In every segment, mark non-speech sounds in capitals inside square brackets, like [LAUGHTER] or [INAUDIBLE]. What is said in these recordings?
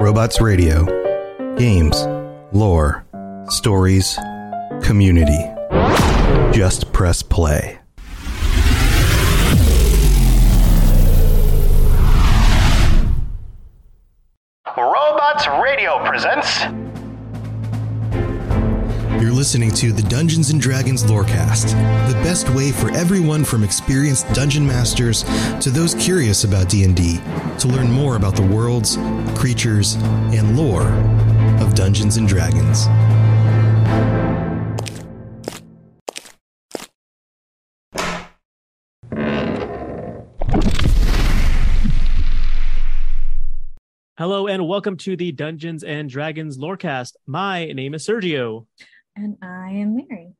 Robots Radio. Games, lore, stories, community. Just press play. Robots Radio presents. You're listening to the Dungeons and Dragons Lorecast, the best way for everyone from experienced dungeon masters to those curious about D&D to learn more about the worlds, creatures, and lore of Dungeons and Dragons. Hello and welcome to the Dungeons and Dragons Lorecast. My name is Sergio, And I am Mary.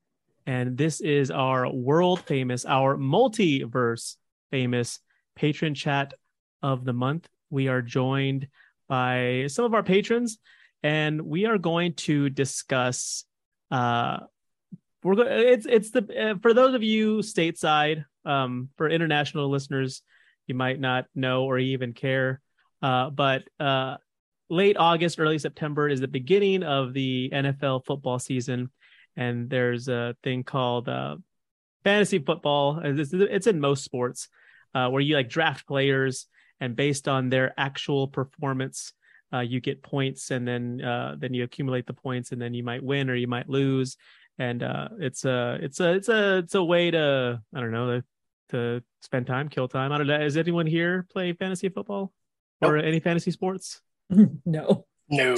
and this is our world famous, our multiverse famous patron chat of the month. We are joined by some of our patrons, and we are going to discuss. Uh, we're go- it's it's the uh, for those of you stateside, um, for international listeners, you might not know or even care. Uh, but uh, late August, early September is the beginning of the NFL football season, and there's a thing called uh, fantasy football. It's, it's in most sports uh, where you like draft players, and based on their actual performance, uh, you get points, and then uh, then you accumulate the points, and then you might win or you might lose. And uh, it's a it's a it's a it's a way to I don't know to, to spend time, kill time. I don't know. Is anyone here play fantasy football or any fantasy sports? [LAUGHS] no, No.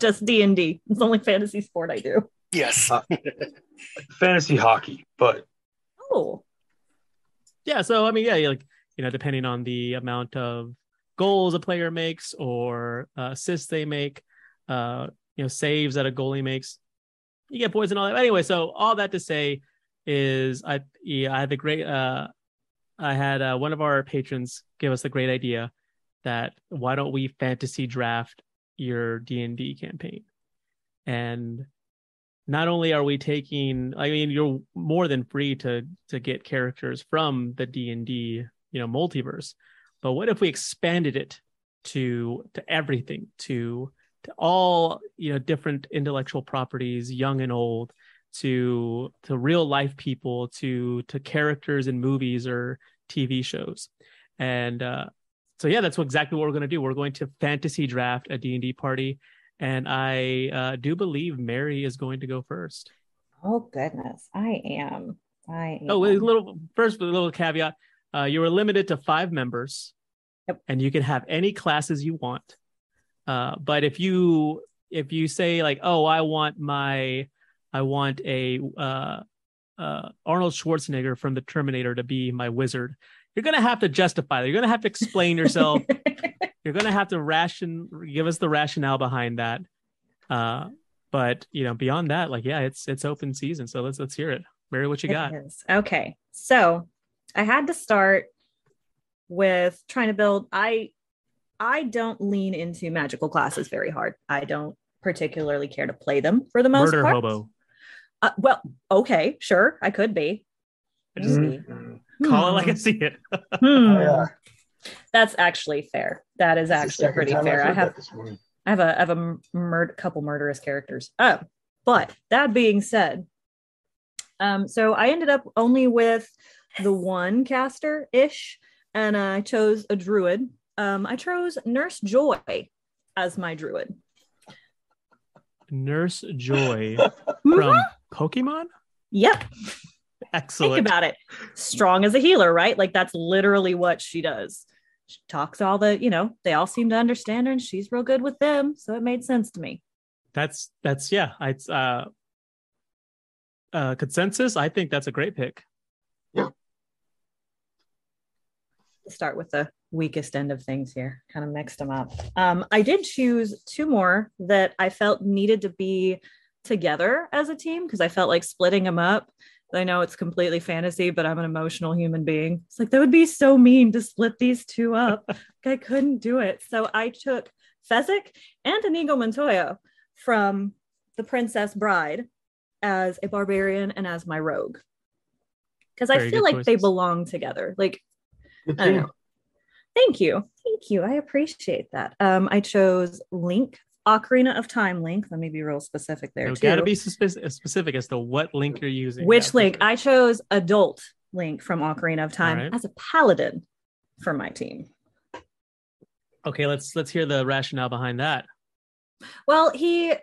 just D and D. It's the only fantasy sport I do. Yes. Uh, fantasy hockey, but Oh, Yeah, so I mean, yeah, like you know, depending on the amount of goals a player makes or uh, assists they make, uh, you know, saves that a goalie makes, you get points and all that. Anyway, so all that to say is, I yeah, I had the great, uh, I had uh, one of our patrons give us the great idea that why don't we fantasy draft your D and D campaign, and not only are we taking i mean you're more than free to to get characters from the d&d you know multiverse but what if we expanded it to to everything to to all you know different intellectual properties young and old to to real life people to to characters in movies or tv shows? And uh so yeah that's what, exactly what we're going to do. We're going to fantasy draft a d&d party and I uh, do believe Mary is going to go first. oh goodness, I am. I am. Oh, a little first, a little caveat: uh, you are limited to five members, Yep. and you can have any classes you want. Uh, but if you if you say like, oh, I want my, I want a uh, uh, Arnold Schwarzenegger from the Terminator to be my wizard, you're gonna have to justify that. You're gonna have to explain yourself. [LAUGHS] you're gonna have to ration give us the rationale behind that uh but you know beyond that like yeah it's it's open season so let's let's hear it mary what you It got is. Okay, so I had to start with trying to build. I I don't lean into magical classes very hard. I don't particularly care to play them for the most murder part. hobo Uh, well, okay, sure, I could be. I just Maybe. call it Hmm. like i see it Hmm. yeah, That's actually fair. That is actually pretty fair. I have. I have a I have a mur- couple murderous characters. Oh, but that being said, um, so I ended up only with the one caster ish, and I chose a druid. Um, I chose Nurse Joy as my druid. nurse joy [LAUGHS] from pokemon Yep, excellent think about it. Strong as a healer, right? Like that's literally what she does. She talks all the, you know, they all seem to understand her, and she's real good with them, so it made sense to me. that's that's yeah it's uh uh consensus. I think that's a great pick. Yeah. start with the weakest end of things here. Kind of mixed them up. Um, i did choose two more that i felt needed to be together as a team because i felt like splitting them up i know it's completely fantasy but i'm an emotional human being it's like that would be so mean to split these two up [LAUGHS] i couldn't do it so i took fezzik and inigo montoya from the princess bride as a barbarian and as my rogue because I feel good like they belong together. Like Good I don't team. know. Thank you. Thank you. I appreciate that. Um, I chose Link, Ocarina of Time Link. Let me be real specific there You got to be specific as to what link you're using. Which Link? I chose Adult Link from Ocarina of Time Alright. as a paladin for my team. Okay, let's let's hear the rationale behind that. Well, he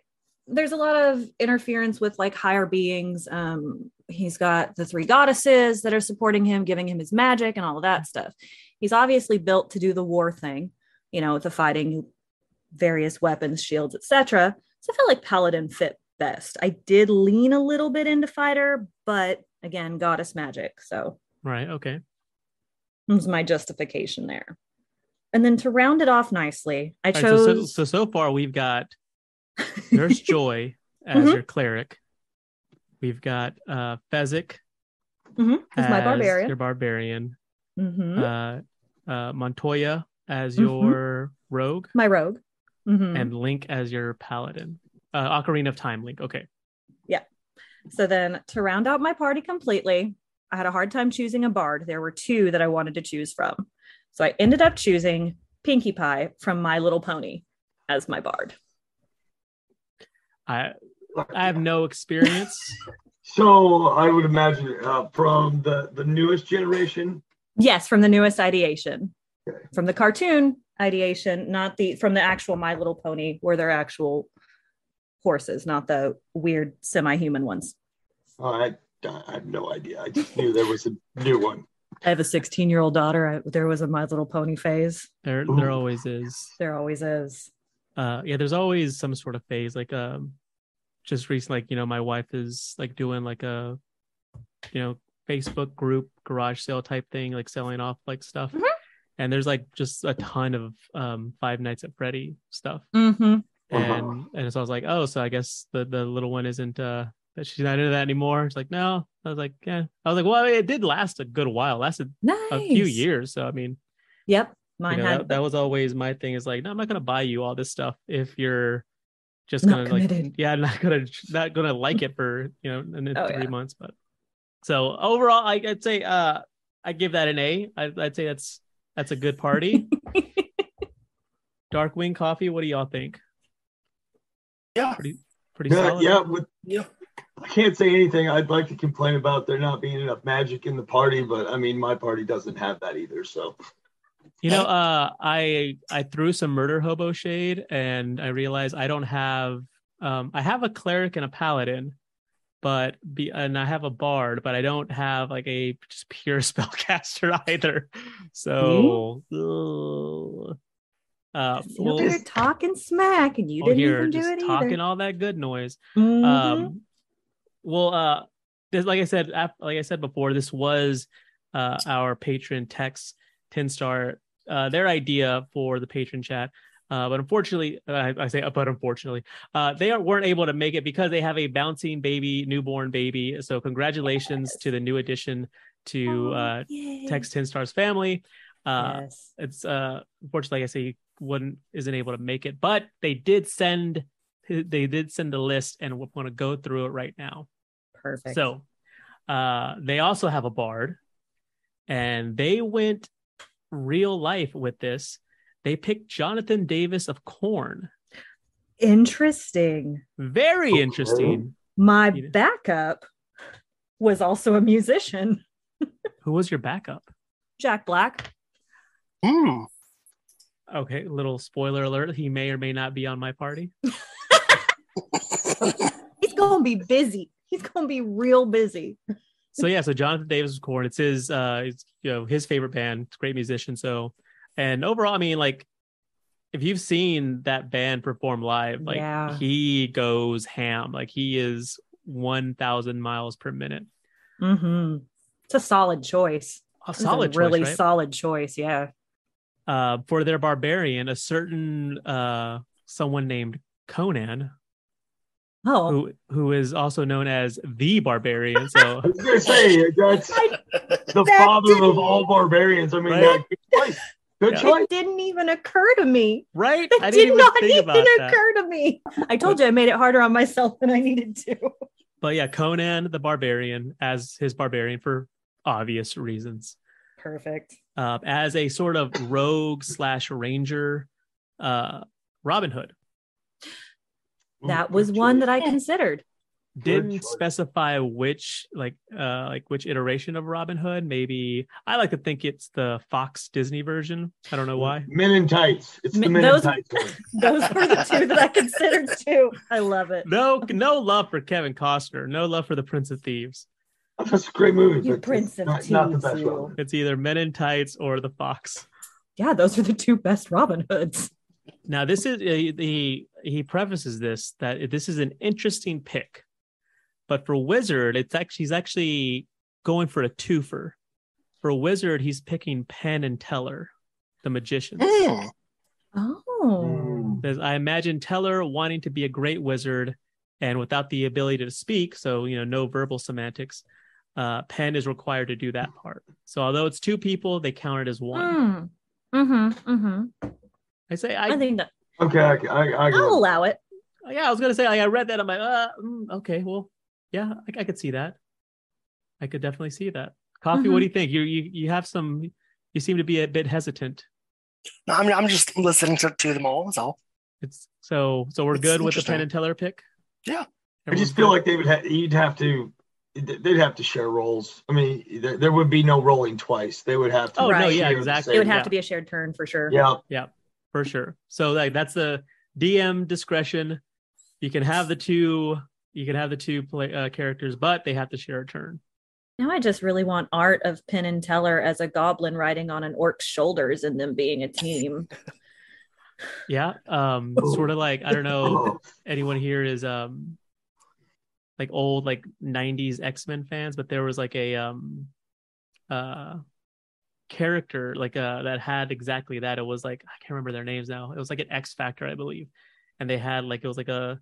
there's a lot of interference with like higher beings. Um, he's got the three goddesses that are supporting him, giving him his magic and all of that stuff. He's obviously built to do the war thing, you know, the fighting various weapons, shields, etc. So I felt like Paladin fit best. I did lean a little bit into fighter, but again, goddess magic. So Right. Okay. was my justification there. And then to round it off nicely, I All right, so, so chose so so far we've got [LAUGHS] Nurse Joy as Mhm. your cleric. We've got uh Fezzik Mhm, as my barbarian. Your barbarian. Mhm. Uh, uh, Montoya as Mhm. your rogue, my rogue. Mhm. and Link as your paladin. Uh, Ocarina of Time Link. Okay. Yeah. So then to round out my party completely, I had a hard time choosing a bard. There were two that I wanted to choose from. So I ended up choosing Pinkie Pie from My Little Pony as my bard. I I have no experience. [LAUGHS] So I would imagine uh, from the the newest generation. Yes, from the newest ideation. Okay. From the cartoon ideation, not the from the actual My Little Pony where they're actual horses, not the weird semi-human ones. Uh, I I have no idea. I just knew there was a new one. I have a 16-year-old daughter. I, there was a My Little Pony phase. There Ooh. there always is. There always is. uh yeah there's always some sort of phase like um just recently like you know my wife is like doing like a you know facebook group garage sale type thing like selling off like stuff Mhm. And there's like just a ton of um five nights at freddy stuff Mm-hmm. and and so i was like oh so i guess the the little one isn't uh that she's not into that anymore it's like no i was like yeah i was like well it did last a good while it lasted Nice. a few years so i mean Yep. Mine you know, had that, that was always my thing is like no i'm not gonna buy you all this stuff if you're just Not gonna like committed. yeah not gonna [LAUGHS] not gonna like it for you know in in Oh, three yeah. months but so overall I, i'd say uh i give that an a I, i'd say that's that's a good party [LAUGHS] darkwing coffee what do y'all think Yeah. pretty pretty Yeah, solid yeah. With, Yeah. I can't say anything. I'd like to complain about there not being enough magic in the party, but I mean, my party doesn't have that either. So You know, uh, I I threw some murder hobo shade, and I realized I don't have. Um, I have a cleric and a paladin, but be and I have a bard, but I don't have like a just pure [LAUGHS] spellcaster [LAUGHS] either. So, ugh. uh, well, you're talking smack and you oh, didn't here, even do it talking either. all that good noise. Mhm. Um, well, uh, this, like I said, like I said before, this was uh, our patron Tex Ten Star, uh, their idea for the patron chat. Uh, but unfortunately, uh, I, I say, but unfortunately, uh, they weren't able to make it because they have a bouncing baby, newborn baby. So congratulations to the new addition to uh, Yay. Tex Ten Stars family. Uh, yes. it's uh unfortunately like I say he wouldn't isn't able to make it, but they did send they did send a list and we're going to go through it right now. Perfect. So uh they also have a bard and they went real life with this. They picked Jonathan Davis of Korn. interesting. Very interesting. My backup was also a musician, [LAUGHS] Who was your backup? Jack Black. Hmm. Okay, little spoiler alert, he may or may not be on my party. [LAUGHS] He's gonna be busy. He's gonna be real busy. so yeah, so Jonathan Davis of Korn. It's his uh it's you know his favorite band, it's a great musician. So and overall, I mean, like if you've seen that band perform live, like Yeah. he goes ham. Like he is one thousand miles per minute. hmm It's a solid choice. A It's a solid really choice, right? solid choice. Yeah. uh for their barbarian, a certain uh someone named Conan, Oh, who who is also known as the barbarian. So [LAUGHS] I was gonna say that's the That father of didn't- all barbarians. I mean, Right? yeah, good Yeah. choice. it didn't even occur to me. right, That I did didn't even not think even about that. occur to me. I told you I made it harder on myself than I needed to. But yeah, Conan the Barbarian as his barbarian for obvious reasons. Perfect. uh, as a sort of rogue slash ranger uh, Robin Hood. That was one that I considered. Didn't choice. specify which like uh like which iteration of Robin Hood. Maybe I like to think it's the Fox Disney version. I don't know why. Men in tights. It's the Men- men those- in tights. [LAUGHS] Those were the two that I considered too. I love it. No, no love for Kevin Costner. No love for the Prince of Thieves. That's a great movie, You Prince it's of not, not the best you. one. It's either Men in Tights or the Fox. Yeah, those are the two best Robin Hoods. Now, this is uh, he he prefaces this that this is an interesting pick, but for Wizard, it's actually he's actually going for a twofer. For Wizard, he's picking Penn and Teller, the magicians. Hmm. Oh. Mm. Because I imagine Teller wanting to be a great wizard, and without the ability to speak, so you know, no verbal semantics. Uh, Penn is required to do that part. So although it's two people, they count it as one. Mm. Mm-hmm. Mm-hmm. I say I I think that Okay, I, I, I I'll allow it. yeah, I was gonna say like, I read that. I'm like, uh, mm, okay, well, yeah, I, I could see that. I could definitely see that. Coffee, Mhm. what do you think? You you you have some. You seem to be a bit hesitant. No, I'm, I'm just listening to, to them all. That's all. It's so so we're It's good with the interesting. Penn and Teller pick. Yeah. I just feel good? like they would have. You'd have to. They'd have to share roles. I mean, there, there would be no rolling twice. They would have to. Oh no, yeah, exactly. It would have yeah. to be a shared turn for sure. Yeah, yeah, for sure. So like that's the DM discretion. You can have the two. You can have the two play, uh, characters, but they have to share a turn. Now I just really want art of Penn and Teller as a goblin riding on an orc's shoulders and them being a team. [LAUGHS] Yeah. Um. Oh. Sort of like I don't know. [LAUGHS] Oh, anyone here is um like old like 90s x-men fans but there was like a um uh character like uh that had exactly that it was like i can't remember their names now it was like an x factor i believe and they had like it was like a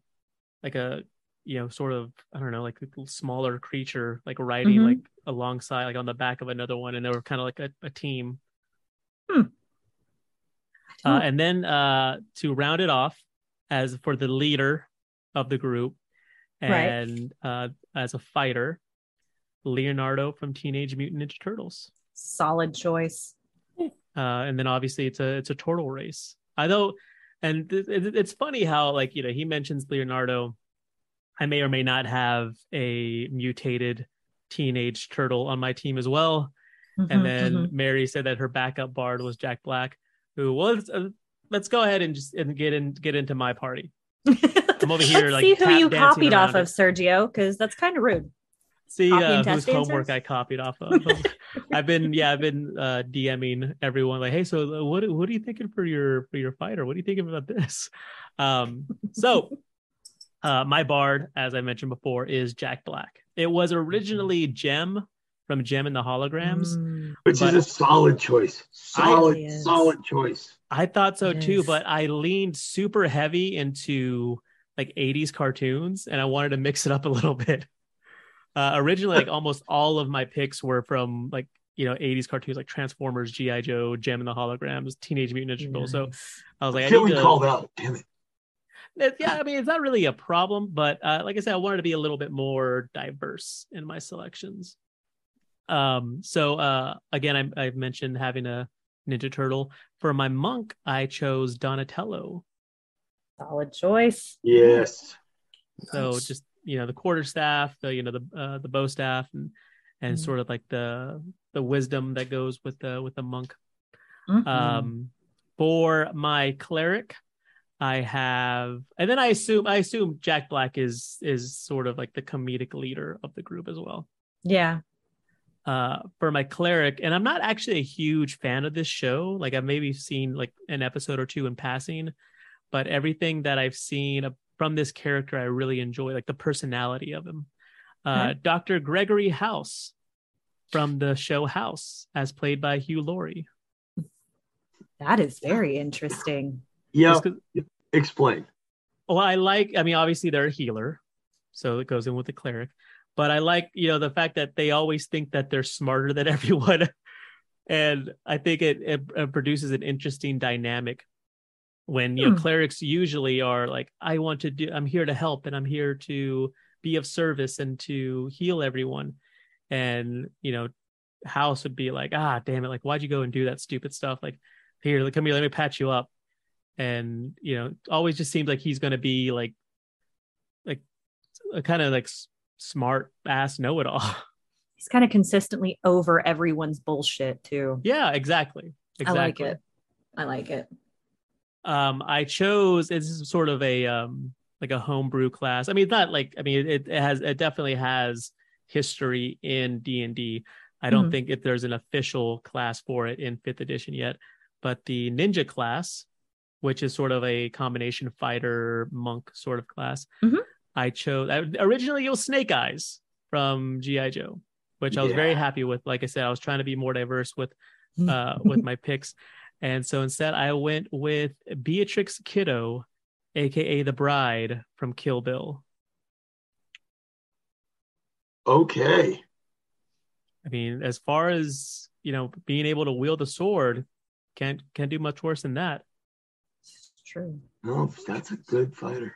like a you know sort of i don't know like a smaller creature like riding Mhm. like alongside like on the back of another one and they were kind of like a, a team Hmm. uh, and then uh to round it off as for the leader of the group Right. and uh as a fighter leonardo from teenage mutant ninja turtles Solid choice. uh and then obviously it's a it's a turtle race although and th- it, it's funny how like you know he mentions leonardo i may or may not have a mutated teenage turtle on my team as well Mhm, and then mhm. Mary said that her backup bard was Jack Black, who was. Uh, let's go ahead and just and get in get into my party. [LAUGHS] I'm over here, Let's like, see who you copied off around of, Sergio, because that's kind of rude. See uh, whose homework? I copied off of. [LAUGHS] I've been yeah I've been uh, DMing everyone like, hey, so uh, what what are you thinking for your for your fighter? What are you thinking about this? Um, so uh, my bard, as I mentioned before, is Jack Black. It was originally Jem from Jem and the Holograms. Mm, which is a solid choice. Solid, It is. solid choice. I thought so It too, but I leaned super heavy into like 80s cartoons and I wanted to mix it up a little [LAUGHS] bit. Uh, originally, like almost all of my picks were from like, you know, 80s cartoons like Transformers, G.I. Joe, Jem and the Holograms, Teenage Mutant Ninja Turtles. So. I was like, I Feeling need to, called out. Damn it. It- yeah, I mean, it's not really a problem, but uh, like I said, I wanted to be a little bit more diverse in my selections. Um, so uh, again, I, I've mentioned having a Ninja Turtle. For my monk, I chose Donatello. Solid choice. Yes. So Nice. just you know the quarter staff, the you know the uh, the bow staff, and and Mhm. sort of like the the wisdom that goes with the with the monk. Mhm. Um, for my cleric, I have, and then I assume I assume Jack Black is is sort of like the comedic leader of the group as well. yeah. Uh, for my cleric, and I'm not actually a huge fan of this show. Like I've maybe seen like an episode or two in passing, but everything that I've seen from this character, I really enjoy, like the personality of him. Uh, Dr. Gregory House from the show House, as played by Hugh Laurie. That is very interesting. Yeah. Explain. well i like i mean obviously they're a healer so it goes in with the cleric but i like you know the fact that they always think that they're smarter than [LAUGHS] everyone and i think it, it, it produces an interesting dynamic when you know Hmm. clerics usually are like i want to do i'm here to help and i'm here to be of service and to heal everyone and you know house would be like, ah, damn it, like why'd you go and do that stupid stuff? Like, here, come here, let me patch you up. And you know, always just seems like he's gonna be like, like, a kind of like smart ass know it all. [LAUGHS] He's kind of consistently over everyone's bullshit too. yeah, exactly, exactly. I like it. I like it. um i chose this is sort of a um like a homebrew class i mean it's not like i mean it, it has it definitely has history in d&d i don't Mhm. think if there's an official class for it in fifth edition yet but the ninja class which is sort of a combination fighter monk sort of class Mhm. i chose I, originally it was snake eyes from gi joe which i was very happy with like i said i was trying to be more diverse with uh, with my picks. And so instead, I went with Beatrix Kiddo, aka the bride from Kill Bill. Okay. I mean, as far as you know, being able to wield a sword, can't can't do much worse than that. It's true. No, that's a good fighter.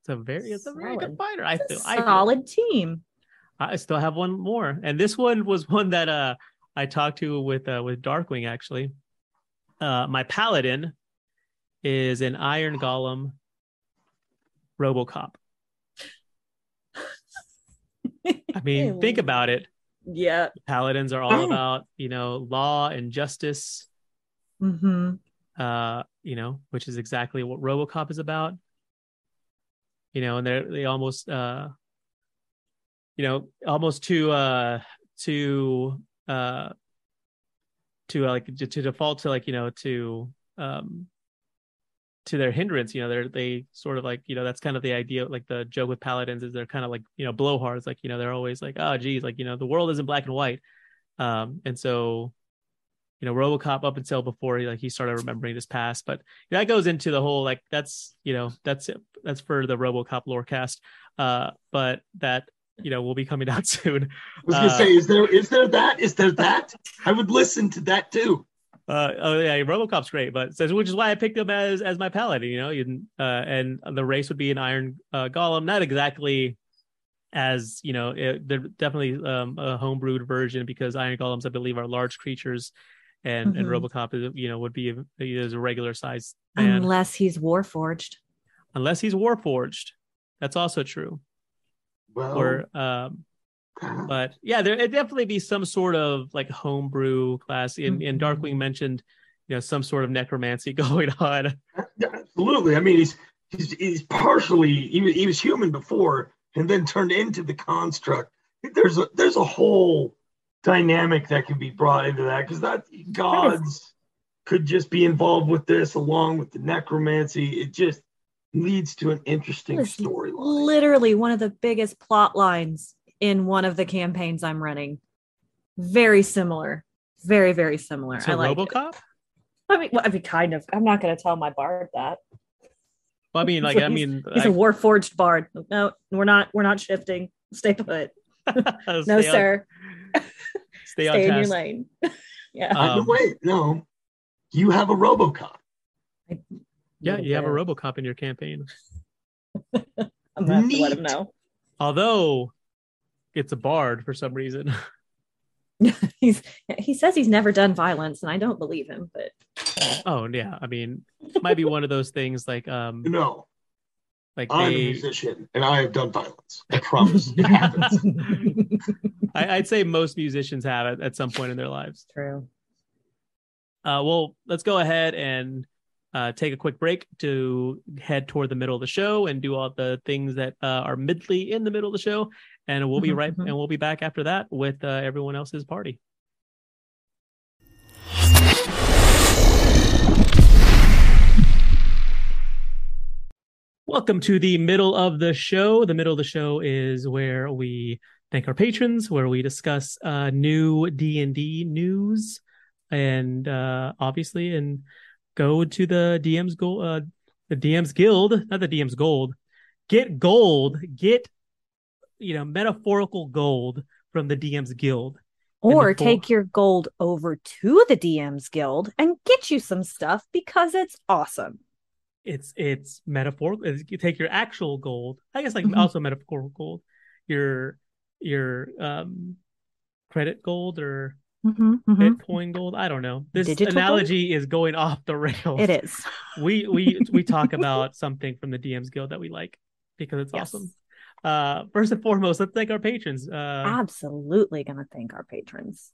It's a very it's a very good Solid. fighter. I feel. I, feel. Solid team. I still have one more, and this one was one that uh I talked to with uh, with Darkwing actually. Uh, my paladin is an Iron Golem, RoboCop. I mean, [LAUGHS] think about it. Yeah. Paladins are all Oh. about you know law and justice. hmm Uh, you know, which is exactly what RoboCop is about. You know, and they they almost uh, you know, almost to uh to uh to uh, like to, to default to like you know to um to their hindrance you know they're they sort of like you know that's kind of the idea like the joke with paladins is they're kind of like you know blowhards like you know they're always like oh geez like you know the world isn't black and white um and so you know robocop up until before like he started remembering his past but that goes into the whole like that's you know that's it that's for the robocop lore cast uh but that you know will be coming [LAUGHS] out soon I was gonna Uh, say, is there is there that? Is there that? I would listen to that too. Uh, oh yeah, RoboCop's great, but so which is why I picked him as as my paladin. You know, you, uh, and the race would be an Iron uh, Golem, not exactly as you know, it, they're definitely um, a homebrewed version because Iron Golems, I believe, are large creatures, and and Mhm. RoboCop is you know would be a, is a regular size man Unless he's warforged. unless he's Warforged. That's also true. Well, Or um, uh, but yeah, there it definitely be some sort of like homebrew class. In and Mhm. Darkwing mentioned, you know, some sort of necromancy [LAUGHS] going on. absolutely. I mean, he's he's he's partially he, was- he was human before, and then turned into the construct. There's a there's a whole dynamic that can be brought into that because that gods could just be involved with this along with the necromancy. It just leads to an interesting That is storyline. Literally one of the biggest plot lines in one of the campaigns I'm running. Very similar. Very, very similar. So I like it. RoboCop. I mean, well, I mean, kind of. I'm not going to tell my bard that. Well, I mean, like, So I he's- mean, He's a I- warforged bard. No, we're not. We're not shifting. Stay put. [LAUGHS] No, stay on- sir. [LAUGHS] Stay on Stay in your lane. [LAUGHS] yeah. No, Um, wait, no, you have a RoboCop. Yeah, you have a. RoboCop in your campaign. [LAUGHS] I'm gonna have to let him know. Although it's a bard for some reason. He's he says he's never done violence, and I don't believe him. But oh yeah, I mean, might be one of those things like um No, like I'm a musician and I have done violence. I promise it happens. I, I'd say most musicians have it at some point in their lives. True. Uh, well, let's go ahead and uh, take a quick break to head toward the middle of the show and do all the things that uh, are midly in the middle of the show, and we'll be Mhm, right mhm. and we'll be back after that with uh, everyone else's party. Welcome to the middle of the show. The middle of the show is where we thank our patrons, where we discuss uh, new D and D news, and uh, obviously, and go to the DM's gold, uh, the DM's Guild, not the DM's Gold. Get gold, get you know metaphorical gold from the DM's Guild. Or full- take your gold over to the DM's Guild and get you some stuff because it's awesome. It's it's metaphorical. You take your actual gold, I guess, like Mhm. also metaphorical gold, your your um credit gold or hmm hmm Bitcoin gold. I don't know. This Digital gold? analogy is going off the rails. It is. [LAUGHS] We we we talk [LAUGHS] about something from the DMs Guild that we like because it's Yes. awesome. Uh, first and foremost, let's thank our patrons. Uh, Absolutely gonna thank our patrons.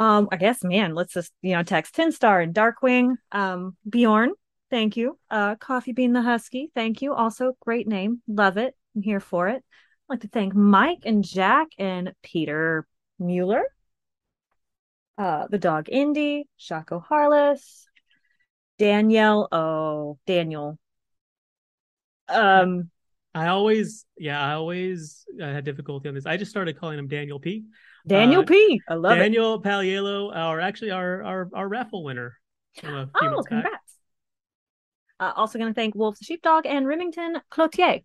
Um, I guess, man, let's just you know Tex Ten Star and Darkwing. Um, Bjorn, thank you. Uh, Coffee Bean the Husky, thank you. Also, great name, love it. I'm here for it. I'd like to thank Mike and Jack and Peter Mueller. Uh, the dog Indy, Shaco Harless, Danielle. Oh, Daniel. Um, I always, yeah, I always uh, had difficulty on this. I just started calling him Daniel P. Daniel Uh, P. I love it. Daniel Paliello, our actually our our our raffle winner. From a few Oh, congrats. Uh, also going to thank Wolves the Sheepdog and Remington Cloutier.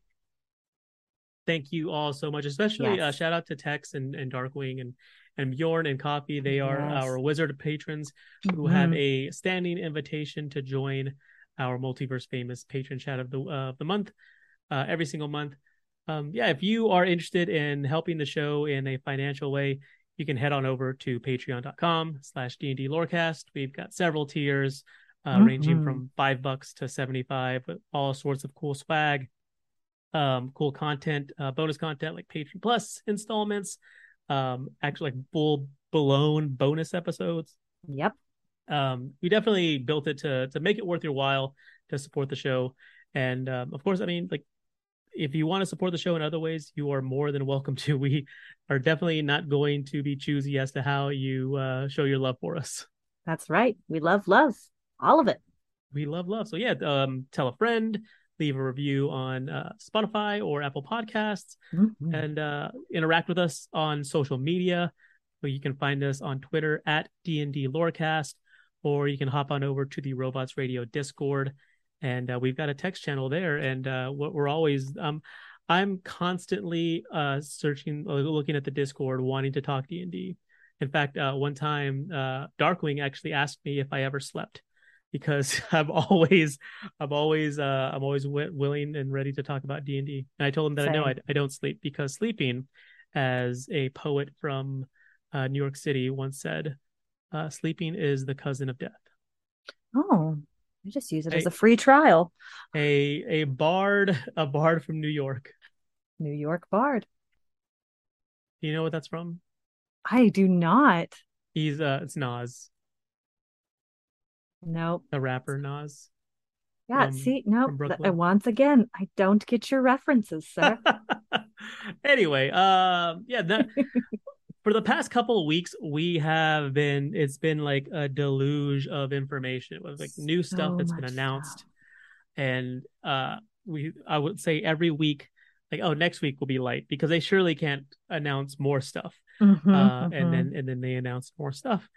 Thank you all so much, especially uh, shout out to Tex and, and Darkwing and and Bjorn and Coffee. They are Yes. our wizard patrons who have Mhm. a standing invitation to join our multiverse famous patron chat of the uh, of the month uh, every single month. Um, yeah, if you are interested in helping the show in a financial way, you can head on over to patreon.com slash D&D Lorecast. We've got several tiers uh, ranging Mhm. from five bucks to 75, with all sorts of cool swag, um, cool content, uh, bonus content like Patreon Plus installments, um, actually like full blown bonus episodes Yep. um, we definitely built it to to make it worth your while to support the show. And um, of course, I mean, like if you want to support the show in other ways, you are more than welcome to. We are definitely not going to be choosy as to how you uh, show your love for us. That's right. We love love. All of it. We love love. So yeah, um, tell a friend, leave a review on uh, Spotify or Apple Podcasts, Mhm. and uh, interact with us on social media. You can find us on Twitter at D&D Lorecast, or you can hop on over to the Robots Radio Discord, and uh, we've got a text channel there. And uh, what we're always, um, I'm constantly uh, searching, uh, looking at the Discord, wanting to talk D&D. In fact, uh, one time, uh, Darkwing actually asked me if I ever slept, because [LAUGHS] I'm always, I'm always, uh, I'm always wi- willing and ready to talk about D and D. And I told him that I know I, I don't sleep because sleeping, as a poet from uh, New York City once said, uh, sleeping is the cousin of death. Oh, I just use it as a free trial. A a bard, a bard from New York. New York Bard. Do you know what that's from? I do not. He's uh, it's Nas, Nope. the rapper Nas. Yeah, From- see, nope. Th- once again, I don't get your references, sir. [LAUGHS] anyway, um, yeah, that, [LAUGHS] for the past couple of weeks, we have been. It's been like a deluge of information with like new stuff that's been announced, stuff. and uh, we I would say every week, like oh next week will be light because they surely can't announce more stuff, Mhm, uh, mhm. and then and then they announce more stuff,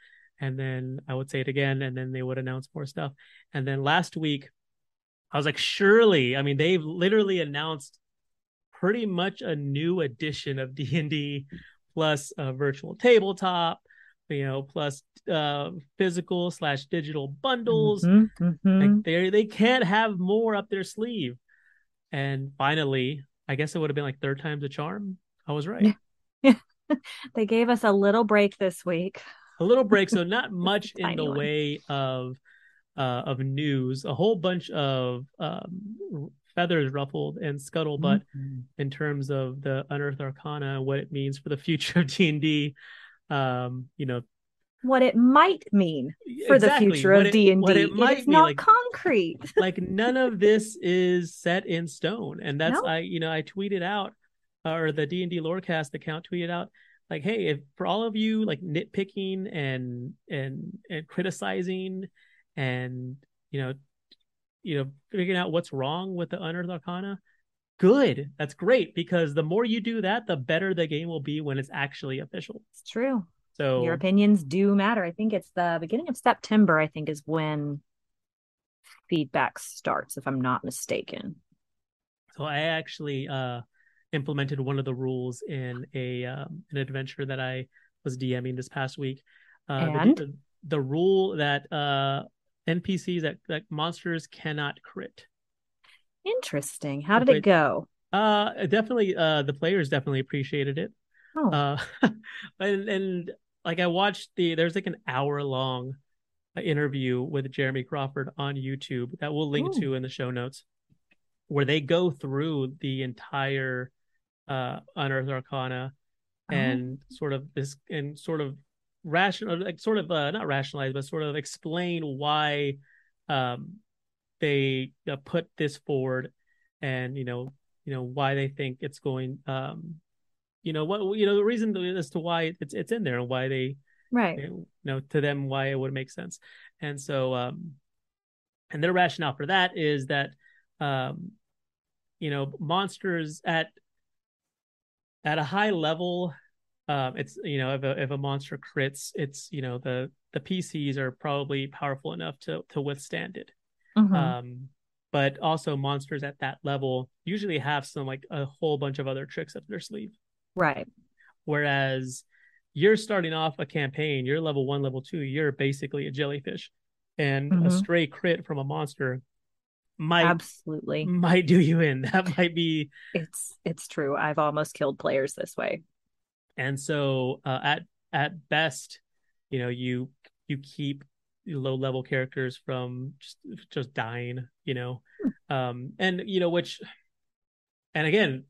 and then I would say it again, and then they would announce more stuff, and then last week, I was like, surely, I mean, they've literally announced pretty much a new edition of [LAUGHS] D and D, plus a virtual tabletop, you know, plus uh, physical slash digital bundles. Mhm, mhm. Like they they can't have more up their sleeve. And finally, I guess it would have been like third time's a charm. I was right. [LAUGHS] They gave us a little break this week. A little break so [LAUGHS] not much in the way of uh of news a whole bunch of um feathers ruffled and scuttlebutt Mhm. in terms of the unearthed arcana what it means for the [LAUGHS] future of d&d um you know What it might mean for exactly, the future what of D and D. it It might is be not like concrete. [LAUGHS] like none of this is set in stone and that's No. i you know i tweeted out or the d&d lorecast account tweeted out like hey if for all of you like nitpicking and and and criticizing and you know you know figuring out what's wrong with the unearthed arcana good that's great because the more you do that the better the game will be when it's actually official It's true. so Your opinions do matter. I think it's the beginning of September, I think, is when feedback starts, if I'm not mistaken. So I actually uh, implemented one of the rules in a um, an adventure that I was DMing this past week. Uh, the- And? the, the rule that uh, NPCs that, that monsters cannot crit. Interesting. How did it go? Uh, definitely, uh, the players definitely appreciated it. Oh, Uh, [LAUGHS] and and like I watched the there's like an hour long interview with Jeremy Crawford on YouTube that we'll link Ooh. to in the show notes, where they go through the entire uh Unearthed Arcana Oh. and sort of this and sort of rational like sort of uh, not rationalize but sort of explain why um they uh, put this forward and you know you know why they think it's going um you know what you know the reason as to why it's it's in there and why they Right. you know to them why it would make sense and so um and their rationale for that is that um you know monsters at at a high level um it's you know if a if a monster crits it's you know the the pcs are probably powerful enough to to withstand it Mhm. um but also monsters at that level usually have some like a whole bunch of other tricks up their sleeve right. Whereas you're starting off a campaign, you're level one, level two, you're basically a jellyfish. And a Mhm. stray crit from a monster might Absolutely. might do you in. [LAUGHS] That might be It's it's true. I've almost killed players this way. and so uh, at at best, you know, you you keep low level characters from just just dying, you know. Um and you know, which and again,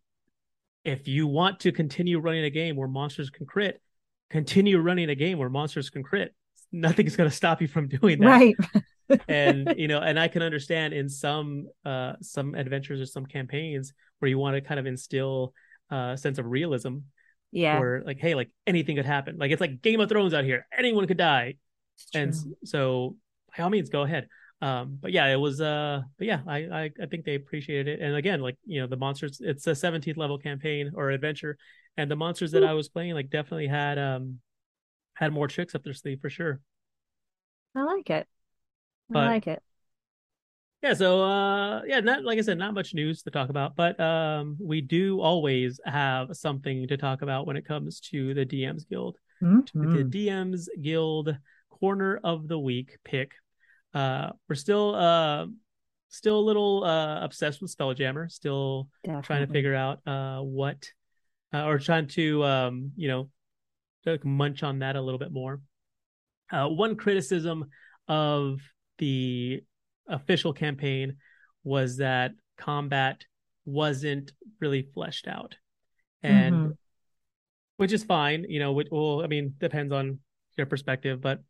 if you want to continue running a game where monsters can crit, continue running a game where monsters can crit. Nothing's going to stop you from doing that. Right. [LAUGHS] and [LAUGHS] you know, and I can understand in some uh some adventures or some campaigns where you want to kind of instill uh, a sense of realism Yeah. or like hey like anything could happen. Like it's like game of thrones out here. Anyone could die. And so by all means go ahead. Um but yeah it was uh but yeah I, I i think they appreciated it. And again like you know the monsters it's a 17th level campaign or adventure. And the monsters that i was playing like definitely had um had more tricks up their sleeve for sure. I like it. I like it. yeah so uh yeah not like i said not much news to talk about but um we do always have something to talk about when it comes to the dms guild the Mhm. DMs Guild corner of the week pick. Uh, we're still uh, still a little uh, obsessed with Spelljammer. Still trying to figure out uh, what, uh, or trying to um, you know, like munch on that a little bit more. Uh, one criticism of the official campaign was that combat wasn't really fleshed out, and Mhm. which is fine. You know, which, well, I mean, depends on your perspective, but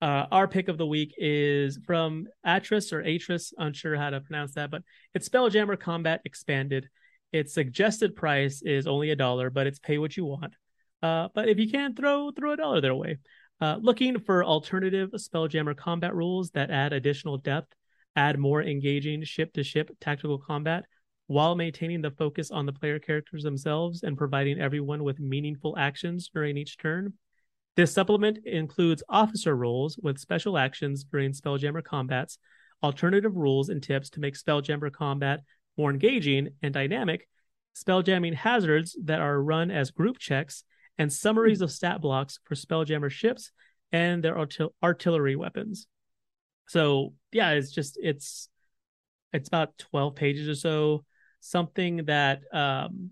uh, our pick of the week is from Atris or Atris. Unsure how to pronounce that, but it's Spelljammer Combat Expanded. Its suggested price is only a dollar, but it's pay what you want. Uh, but if you can, throw throw a dollar their way. Uh, looking for alternative Spelljammer combat rules that add additional depth, add more engaging ship to ship tactical combat, while maintaining the focus on the player characters themselves and providing everyone with meaningful actions during each turn. This supplement includes officer roles with special actions during Spelljammer combats, alternative rules and tips to make Spelljammer combat more engaging and dynamic, spelljamming hazards that are run as group checks, and summaries of stat blocks for Spelljammer ships and their artil- artillery weapons. So yeah, it's just it's it's about 12 pages or so something that um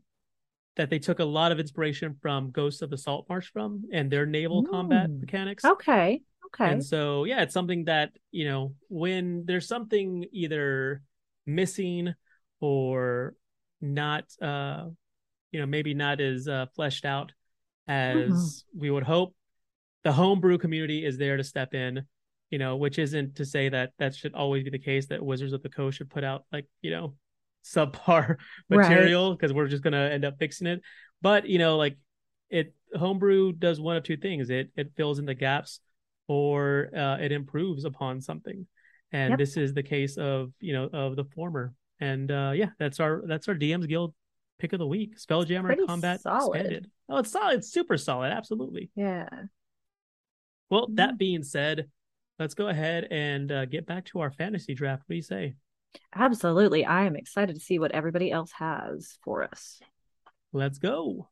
that they took a lot of inspiration from Ghosts of the Salt Marsh from and their naval combat mechanics. Okay. Okay. And so yeah, it's something that, you know, when there's something either missing or not uh you know, maybe not as uh fleshed out as we would hope, the homebrew community is there to step in, you know, which isn't to say that that should always be the case that Wizards of the Coast should put out like, you know, [LAUGHS] subpar material because we're just going to end up fixing it. But, you know, like it homebrew does one of two things. It it fills in the gaps or uh, it improves upon something. And Yep. this is the case of, you know, of the former. And uh yeah, that's our that's our DM's Guild pick of the week. Spelljammer Combat solid. Expanded. Oh, it's solid. It's super solid. Absolutely. yeah. Well, Mhm. that being said, let's go ahead and uh, get back to our fantasy draft. What do you say? Absolutely. I am excited to see what everybody else has for us. Let's go.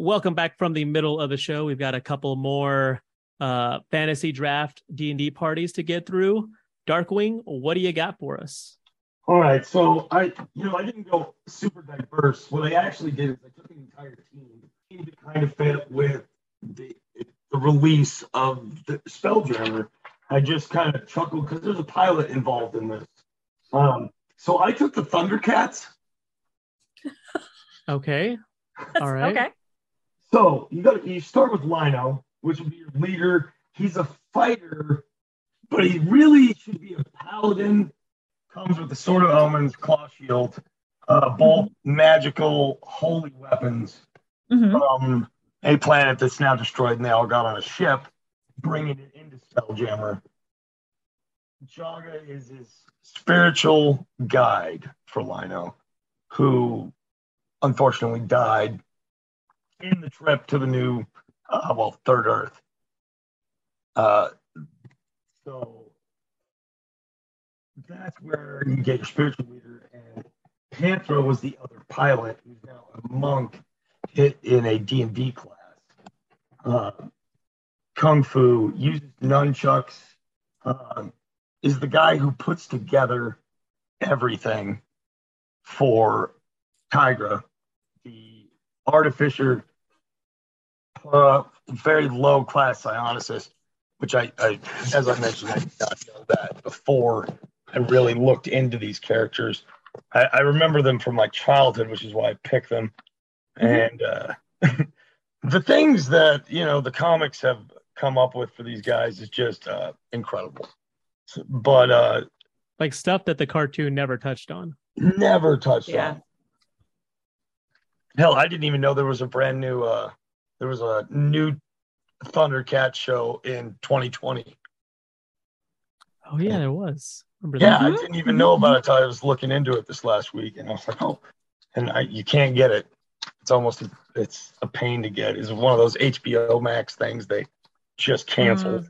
Welcome back from the middle of the show. We've got a couple more uh, fantasy draft D and D parties to get through. Darkwing, what do you got for us? All right, so I, you know, I didn't go super diverse. What I actually did is I took an entire team to kind of fit with the, the release of the Spelljammer. I just kind of chuckled because there's a pilot involved in this. Um, so I took the Thundercats. Okay. [LAUGHS] All right. Okay. So you got you start with Lion-O, which would be your leader. He's a fighter, but he really should be a paladin. Comes with the sword of omens, claw shield, uh, both magical holy weapons Mhm. from a planet that's now destroyed, and they all got on a ship, bringing it into Spelljammer. Jaga is his spiritual guide for Lion-O, who unfortunately died in the trip to the new, uh, well, Third Earth. Uh, so that's where you get your spiritual leader, and Panthro was the other pilot, who's now a monk hit in a D&D class. Uh, Kung Fu uses nunchucks. Um, is the guy who puts together everything for Tygra, the artificer, uh, very low class psionicist, which I, I, as I mentioned, I did not know that before I really looked into these characters. I, I remember them from my childhood, which is why I picked them. And uh, [LAUGHS] the things that you know the comics have come up with for these guys is just uh, incredible. But uh, Like stuff that the cartoon never touched on. never touched Yeah. on. Hell, I didn't even know there was a brand new uh there was a new Thundercat show in 2020. Oh yeah, there was. Remember Yeah, that? I didn't even know about it until I was looking into it this last week, and I was like, oh, and I, you can't get it. It's almost it's a pain to get. It's one of those HBO Max things they just canceled.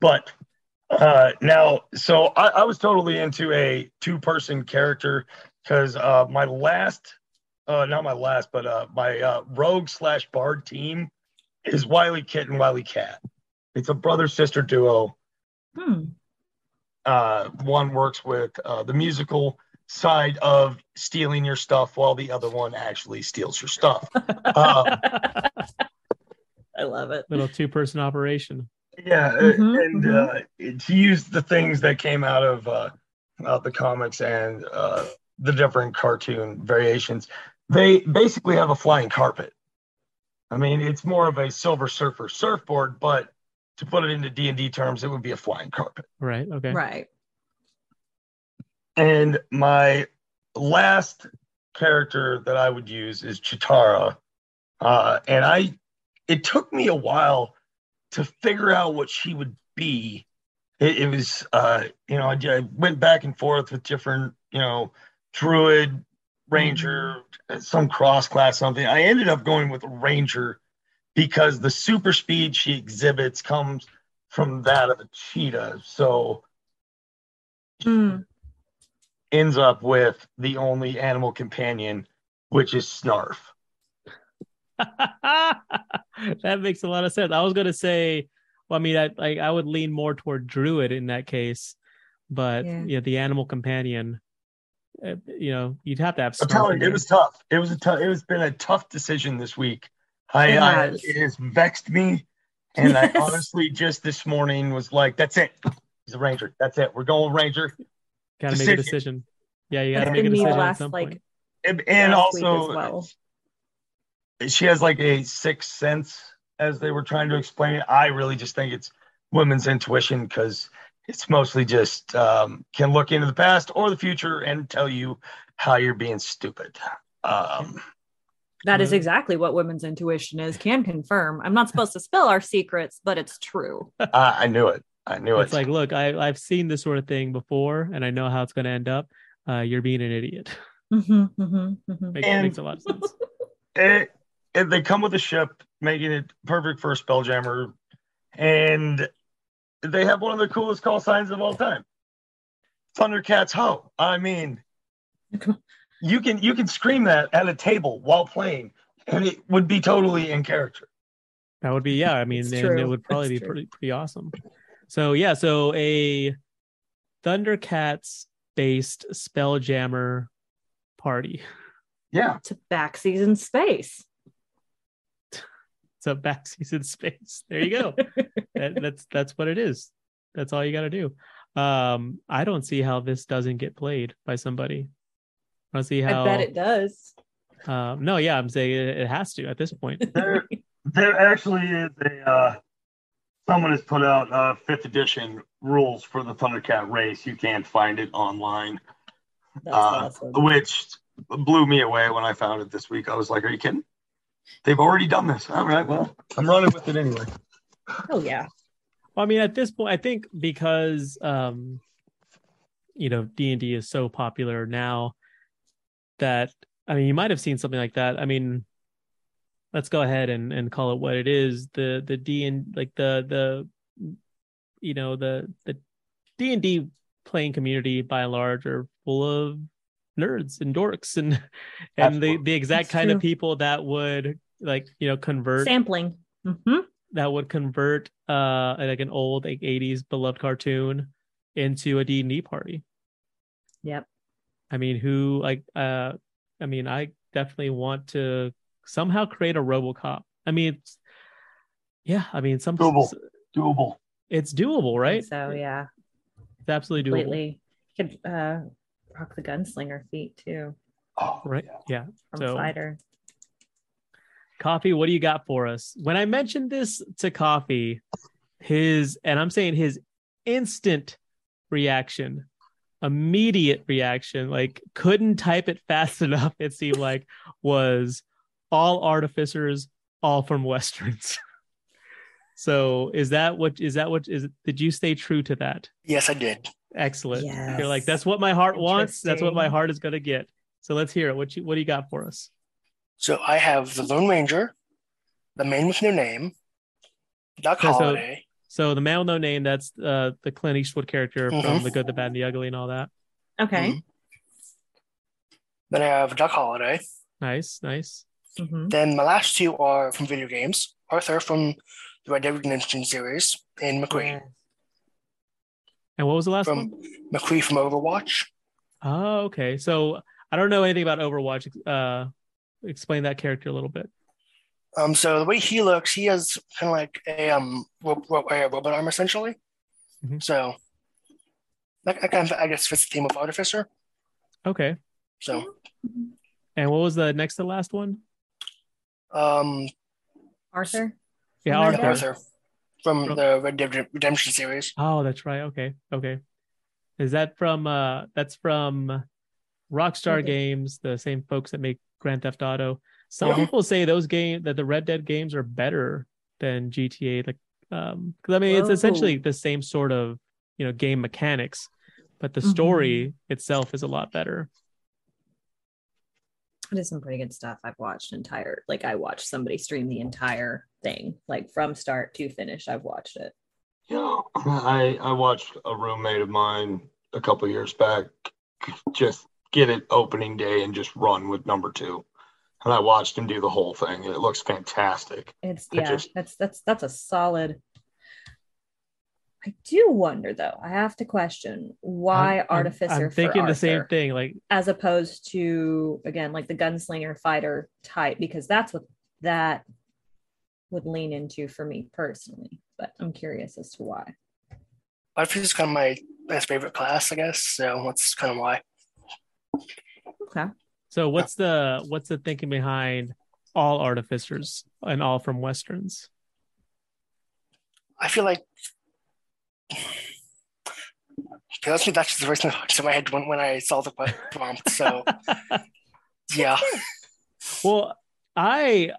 But uh, now, so I, I was totally into a two-person character because uh, my last, uh, not my last, but uh, my uh, rogue slash bard team is WilyKit and WilyKat. It's a brother sister duo Hmm. uh, one works with uh, the musical side of stealing your stuff while the other one actually steals your stuff. [LAUGHS] Uh, I love it. Little two person operation. yeah, uh, Mhm, and uh, to use the things that came out of uh, out the comics and uh, the different cartoon variations, they basically have a flying carpet. I mean, it's more of a Silver Surfer surfboard, but to put it into D and D terms, it would be a flying carpet. Right. Okay. Right. And my last character that I would use is Cheetara. Uh, and I, it took me a while to figure out what she would be. It, it was, uh, you know, I, I went back and forth with different, you know, druid, ranger, some cross class, something. I ended up going with ranger because the super speed she exhibits comes from that of a cheetah. So Hmm. ends up with the only animal companion, which is Snarf. [LAUGHS] that makes a lot of sense. I was gonna say, well, I mean, I like I would lean more toward druid in that case, but Yeah. yeah, the animal companion. Uh, You know, you'd have to have. I'm Snarf telling you, it was tough. It was a tough. It was been a tough decision this week. I, It I has. it has vexed me, and I [LAUGHS] honestly just this morning was like, "That's it. He's a ranger. That's it. We're going ranger." Gotta make a decision. decision. Yeah, you gotta make a been me decision at some like point. And, and last also, well. she has like a sixth sense, as they were trying to explain it. I really just think it's women's intuition because it's mostly just um, can look into the past or the future and tell you how you're being stupid. Um, That is exactly what women's intuition is. Can confirm. I'm not supposed to spill our secrets, but it's true. [LAUGHS] I, I knew it. I knew It's it. It's like, look, I I've seen this sort of thing before, and I know how it's gonna end up. Uh, you're being an idiot. Mhm, mhm, mhm. makes, And- makes a lot of sense. [LAUGHS] it, it- they come with a ship, making it perfect for a spelljammer, and they have one of the coolest call signs of all time. Thundercats ho. I mean, you can you can scream that at a table while playing, and it would be totally in character. That would be yeah. I mean, and it would probably It's be true. pretty pretty awesome. So yeah, so a Thundercats based Spelljammer party. Yeah. To back season space. [LAUGHS] It's a back season space. There you go. [LAUGHS] that, that's that's what it is. That's all you got to do. Um, I don't see how this doesn't get played by somebody. I don't see how. I bet it does. Um, no, yeah, I'm saying it, it has to at this point. [LAUGHS] There, there actually is a uh, someone has put out uh, fifth edition rules for the Thundercat race. You can't find it online, That's uh, awesome. which blew me away when I found it this week. I was like, "Are you kidding? They've already done this." All right, well, I'm running with it anyway. Oh yeah. Well, I mean, at this point, I think because um, you know D and D is so popular now that I mean, you might have seen something like that. I mean, let's go ahead and and call it what it is. The the D and like the the you know the the D and D playing community by and large are full of nerds and dorks and and the Absolutely. the exact That's kind of people that would like you know convert Sampling. hmm that would convert uh like an old like 80s beloved cartoon into a D&D party. Yep. I mean, who like uh I mean, I definitely want to somehow create a RoboCop. I mean, it's, yeah, I mean, some Doable. Doable. it's doable, right? So yeah, It's absolutely doable. completely. You could uh, rock the gunslinger feet too Oh, Right? Yeah. from So- Fighter. Coffee, what do you got for us? When I mentioned this to Coffee, his and I'm saying his instant reaction, immediate reaction, like couldn't type it [LAUGHS] fast enough, it seemed like, was all artificers, all from westerns. [LAUGHS] so is that what is that what is did you stay true to that? Yes, I did. Excellent. You're like, that's what my heart wants. That's what my heart is gonna get. So let's hear it. What you what do you got for us? So I have the Lone Ranger, the man with no name, Doc Okay, so- Holliday, So the man with no name, that's uh, the Clint Eastwood character from Mhm. The Good, the Bad, and the Ugly, and all that. Okay. Mhm. then I have Doc Holliday. Nice, nice. hmm Then my last two are from video games. Arthur from the Red Dead Redemption series, and McCree And what was the last from one? McCree from Overwatch. Oh, okay. So I don't know anything about Overwatch. Uh, explain that character a little bit. Um, so the way he looks, he has kind of like a um ro- ro- a robot arm essentially. Mhm. So that, that kind of I guess fits the theme of Artificer. Okay. So And what was the next to last one? um, Arthur. Yeah, From Arthur. Arthur from From- the Red Dead Redemption series. Oh, that's right. Okay, okay. Is that from? uh That's from Rockstar Okay. Games, the same folks that make Grand Theft Auto. Some Mhm. people say those game that the Red Dead games are better than GTA. Like, um, because I mean, it's essentially the same sort of you know game mechanics, but the Mhm. story itself is a lot better. It is some pretty good stuff. I've watched entire, like I watched somebody stream the entire thing, like from start to finish. I've watched it. Yeah, [GASPS] I I watched a roommate of mine a couple years back just get it opening day and just run with number two, and I watched him do the whole thing. It looks fantastic. It's I yeah, just- that's that's that's a solid. I do wonder though. I have to question why I'm- I'm- Artificer. I'm, for thinking the same thing. Like, as opposed to again like the gunslinger fighter type because that's what that would lean into for me personally. But I'm curious as to why. Artificer is kind of my best favorite class, I guess. So that's kind of why. Okay. so what's the what's the thinking behind all artificers and all from westerns? I feel like honestly, that's just the first thing that popped my head when, when I saw the prompt. So [LAUGHS] yeah, Well, I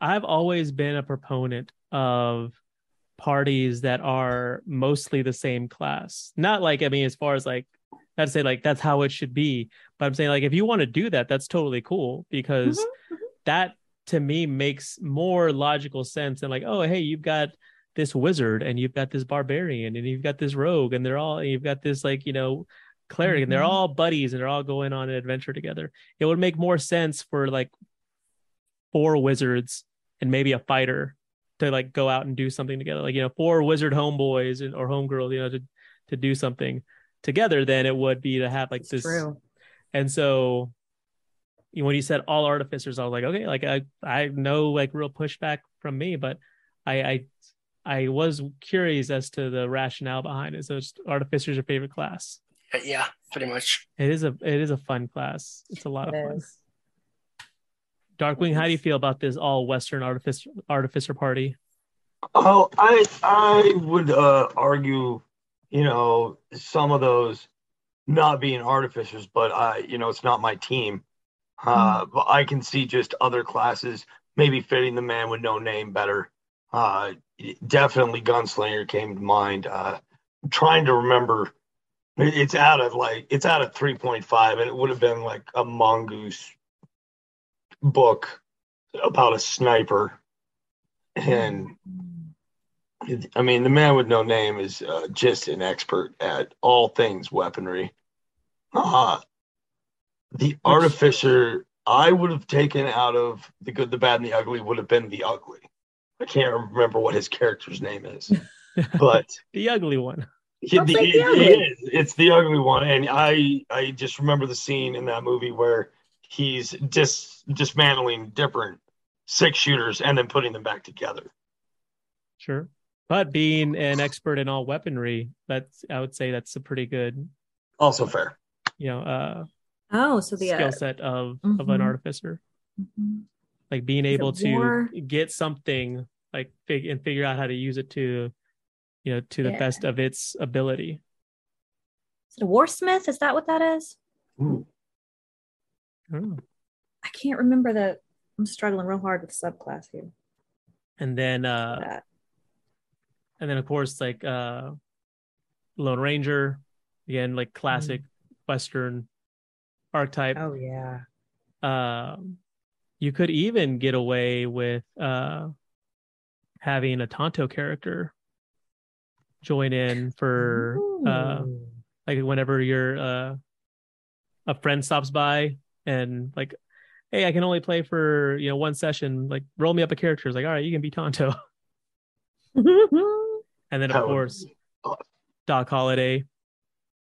I've always been a proponent of parties that are mostly the same class. Not like I mean as far as like not to say like that's how it should be, but I'm saying like if you want to do that, that's totally cool because Mhm, that to me makes more logical sense than like, oh hey, you've got this wizard and you've got this barbarian and you've got this rogue and they're all you've got this like, you know, cleric and they're Mhm. all buddies and they're all going on an adventure together. It would make more sense for like four wizards and maybe a fighter to like go out and do something together. Like, you know, four wizard homeboys and or homegirls, you know, to to do something. Together than it would be to have like It's this. true. And so you know, when you said all artificers, I was like, okay, like I I know like real pushback from me, but I I I was curious as to the rationale behind it. So it's artificers your favorite class. Uh, Yeah, pretty much. It is a it is a fun class. It's a lot It of fun. is. Darkwing, how do you feel about this all Western artificer artificer party? Oh, I I would uh, argue, you know, some of those not being artificers, but I, you know, it's not my team. Uh, but I can see just other classes maybe fitting the man with no name better. Uh, definitely Gunslinger came to mind. Uh, I'm trying to remember. It's out of like it's out of 3.5, and it would have been like a mongoose book about a sniper. And I mean, the man with no name is uh, just an expert at all things weaponry. Uh, the artificer I would have taken out of the good, the bad, and the ugly would have been the ugly. I can't remember what his character's name is, [LAUGHS] but The ugly one. he- Don't the- the it- ugly. it is. It's the ugly one, and I I just remember the scene in that movie where he's dis dismantling different six shooters and then putting them back together. Sure. But being an expert in all weaponry, that's I would say that's a pretty good, Also fair. you know, uh Oh, so the skill uh, set of of an mhm. artificer. mhm. Like being Is able to war? get something like fig- and figure out how to use it to, you know, to the Yeah. best of its ability. is it a warsmith? Is that what that is? Ooh. I don't know. I can't remember the. I'm struggling real hard with subclass here. And then uh That. And then of course like uh Lone Ranger, again, like classic Western archetype. Oh yeah. um you could even get away with uh having a Tonto character join in for uh like whenever your uh a friend stops by and like hey I can only play for you know one session. Like roll me up a character. It's like all right you can be Tonto [LAUGHS] and then of would course awesome. Doc Holliday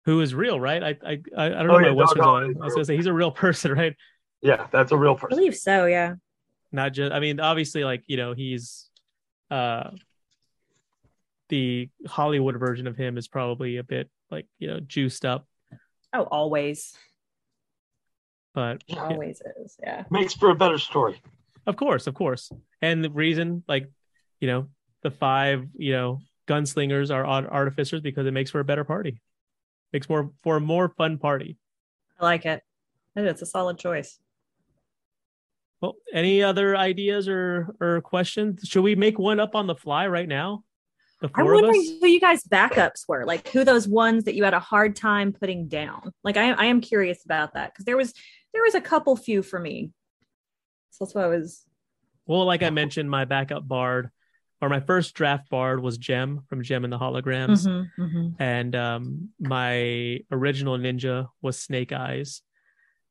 who is real right I I I I don't Oh, know yeah, my Westerns Doc on I was gonna say he's a real [LAUGHS] person right Yeah, that's a real person. I believe so. Yeah. not just i mean obviously like you know he's uh the hollywood version of him is probably a bit like you know juiced up Oh, always. but yeah, Always is. Yeah. Makes for a better story. of course of course and the reason like you know the five you know gunslingers are artificers because it makes for a better party makes more for a more fun party I like it. It's a solid choice. well any other ideas or or questions should we make one up on the fly right now the I'm four of us wondering who you guys' backups were, like who those ones that you had a hard time putting down. Like I, I am curious about that because there was there was a couple few for me. So that's why I was. Well, like I mentioned, my backup bard or my first draft bard was Jem from Jem and the Holograms. Mhm, mhm. And um, my original ninja was Snake Eyes.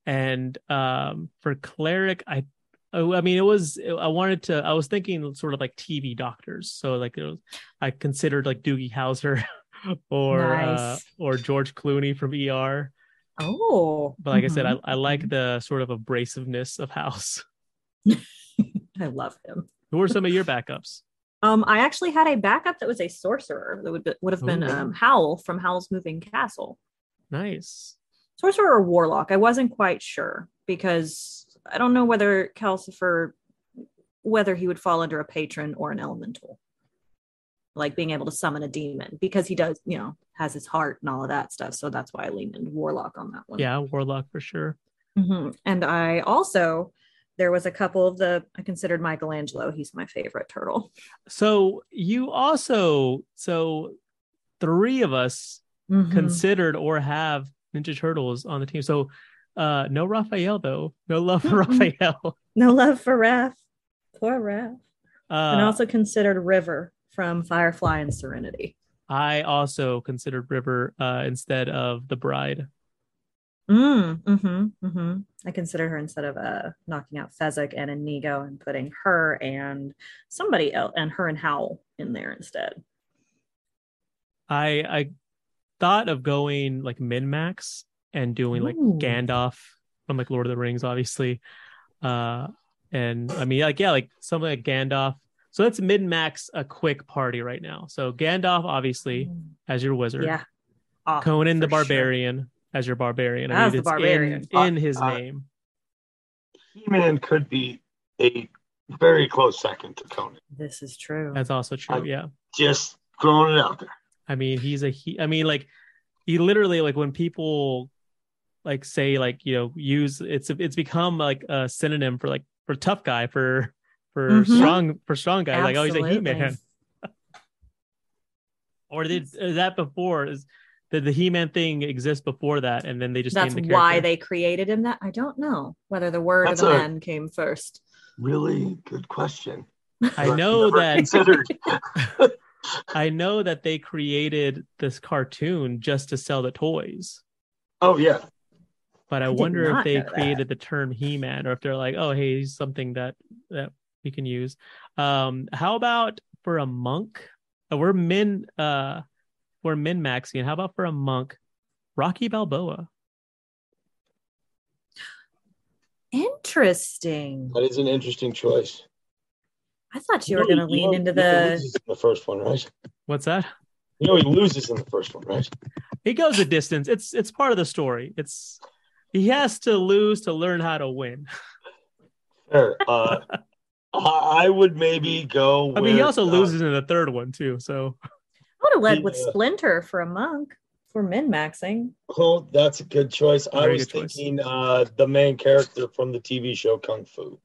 And um, for cleric, I oh, I mean, it was I wanted to. I was thinking sort of like TV doctors. So like it was, I considered like Doogie Howser [LAUGHS] or uh, or George Clooney from ER. Oh, But like I said, I, I like mhm. the sort of abrasiveness of House. [LAUGHS] I love him. Who are some of your backups? Um, I actually had a backup that was a sorcerer that would be, would have been Ooh. um, Howl from Howl's Moving Castle. Nice. Sorcerer or warlock? I wasn't quite sure because I don't know whether Calcifer, whether he would fall under a patron or an elemental, like being able to summon a demon because he does, you know, has his heart and all of that stuff. So that's why I leaned into warlock on that one. Yeah, Warlock for sure. Mhm. And I also there was a couple of the I considered Michelangelo. He's my favorite turtle. So you also so three of us Mhm. considered or have Ninja Turtles on the team. So uh no Raphael though. No love for Raphael. No love for Raph. Poor Raph. and Uh also considered River from Firefly and Serenity. I also considered River uh instead of the bride. Mm, mm-hmm, mm-hmm. I consider her instead of uh, knocking out Fezzik and Inigo and putting her and somebody else and her and Howl in there instead. I I thought of going like min max and doing like Ooh. Gandalf from like Lord of the Rings, obviously. Uh, and I mean, like yeah, like something like Gandalf. So let's min max a quick party right now. So Gandalf, obviously, as your wizard. Mm. Yeah. Awesome, Conan the Barbarian. sure. Barbarian as your barbarian. As the it's barbarian. in, in his Uh, uh, name. He-Man could be a very close second to Conan. This is true. That's also true. I- yeah. Just throwing it out there. I mean, he's a he. I mean, like he literally like when people like say like you know use it's it's become like a synonym for like for tough guy for for Mhm. strong for strong guy like oh he's a he man. [LAUGHS] or did that before is did the he man thing exists before that and then they just That's named the why they created him that. I don't know whether the word That's or the a- man came first. Really good question. I know that considered. [LAUGHS] [LAUGHS] I know that they created this cartoon just to sell the toys. oh yeah, But I, I wonder if they know that. created the term He-Man or if they're like, oh, hey, he's something that that we can use. Um, how about for a monk? Uh, we're men uh we're min maxing. How about for a monk? Rocky Balboa. Interesting. that is an interesting choice. I thought you were going to lean into the. in the first one, right? What's that? You know he loses in the first one, right? He goes a distance. It's it's part of the story. It's he has to lose to learn how to win. Fair. Uh, [LAUGHS] I I would maybe go. I mean, he with, also uh, loses in the third one too. So I would have led with Yeah. Splinter for a monk for min maxing. Oh, that's a good choice. I was good choice. thinking uh, the main character from the TV show Kung Fu.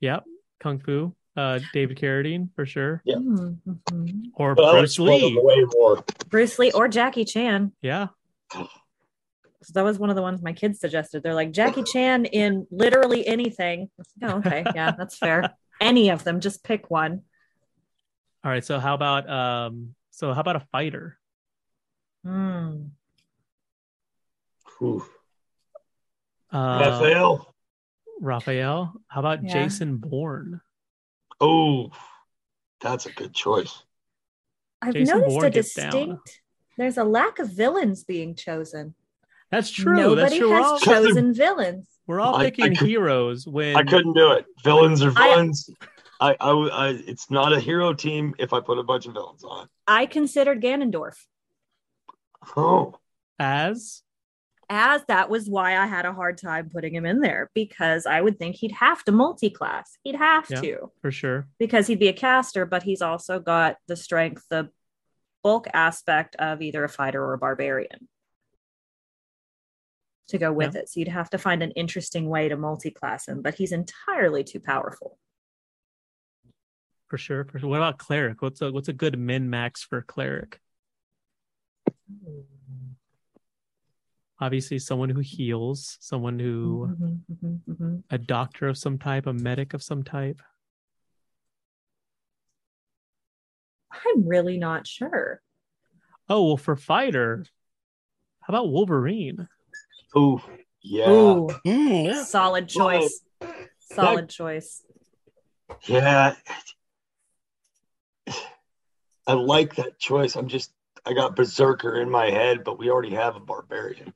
yep, Kung Fu, uh, David Carradine for sure, Yeah. Mhm. or But Bruce Lee. way more. Bruce Lee or Jackie Chan. Yeah, So that was one of the ones my kids suggested. They're like Jackie Chan in literally anything. I was like, oh, okay, yeah, that's fair. [LAUGHS] Any of them, just pick one. All right. So how about um? So how about a fighter? Hmm. Whew. Uh, Raphael. Raphael. How about Yeah. Jason Bourne? Oh, that's a good choice. I've Jason noticed Bourne a gets down. distinct. There's a lack of villains being chosen. That's true. That's Nobody true. Has all, chosen villains. we're all I- I picking could- heroes when I couldn't do it. Villains are villains. I, I, I, it's not a hero team if I put a bunch of villains on. I considered Ganondorf Oh, as as that was why I had a hard time putting him in there because I would think he'd have to multi-class. He'd have Yeah. to for sure. because he'd be a caster, but he's also got the strength, the bulk aspect of either a fighter or a barbarian to go with it. So you'd have to find an interesting way to multi-class him, but he's entirely too powerful. For sure. For sure. What about cleric? What's a what's a good min max for cleric? Obviously, someone who heals, someone who Mhm, mhm, mhm. a doctor of some type, a medic of some type. I'm really not sure. Oh well, for fighter, how about Wolverine? ooh, yeah, Ooh, Mm, yeah. solid choice. Solid choice. yeah. I like that choice. I'm just, I got Berserker in my head, but we already have a Barbarian,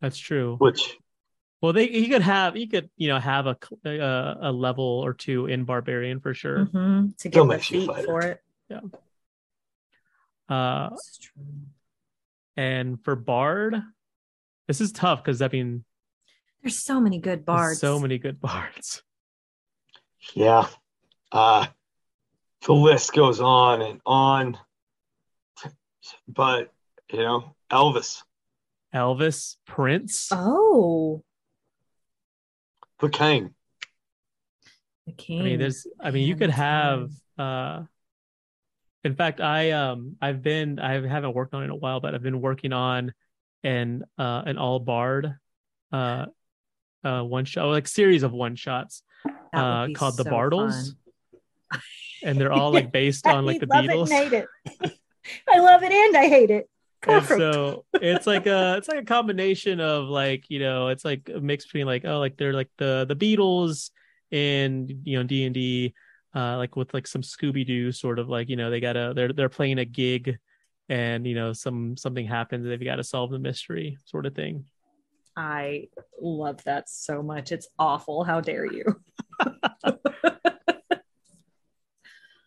That's true. which Well, they he could have he could you know have a cl- uh, a level or two in barbarian for sure. Mhm, To get the makes you a feet for it. Yeah. Uh, That's true. and for bard, this is tough because I mean, There's so many good there's bards. so many good [LAUGHS] bards. Yeah. Uh the list goes on and on. But you know, Elvis, Elvis, Prince. Oh, the king. the king. I mean, there's. I mean, you could have. uh In fact, I um I've been I haven't worked on it in a while, but I've been working on an uh an all bard, uh, uh one shot like series of one shots uh be called the so Bartles, fun. And they're all like based [LAUGHS] on like the love Beatles. It and hate it. [LAUGHS] I love it and I hate it. and so [LAUGHS] it's like a it's like a combination of like you know it's like a mix between like oh like they're like the the Beatles and you know D and D uh like with like some Scooby Doo sort of like you know they gotta they're they're playing a gig and you know some something happens and they've got to solve the mystery sort of thing. I love that so much. It's awful. How dare you?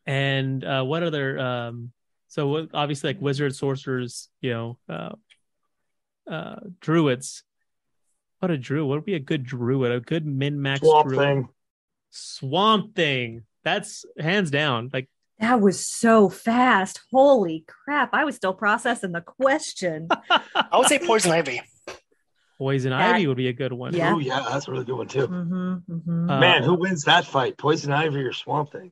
And uh, what other? Um, so what- obviously, like wizards, sorcerers, you know, uh, uh, druids. What a druid! What would be a good druid? A good min max Swamp druid. thing. Swamp thing. That's hands down. Like That was so fast. Holy crap. I was still processing the question. [LAUGHS] I would say poison ivy. poison That- ivy would be a good one. Yeah. Oh yeah, that's a really good one too. hmm hmm Uh, Man, who wins that fight? Poison Ivy or Swamp Thing?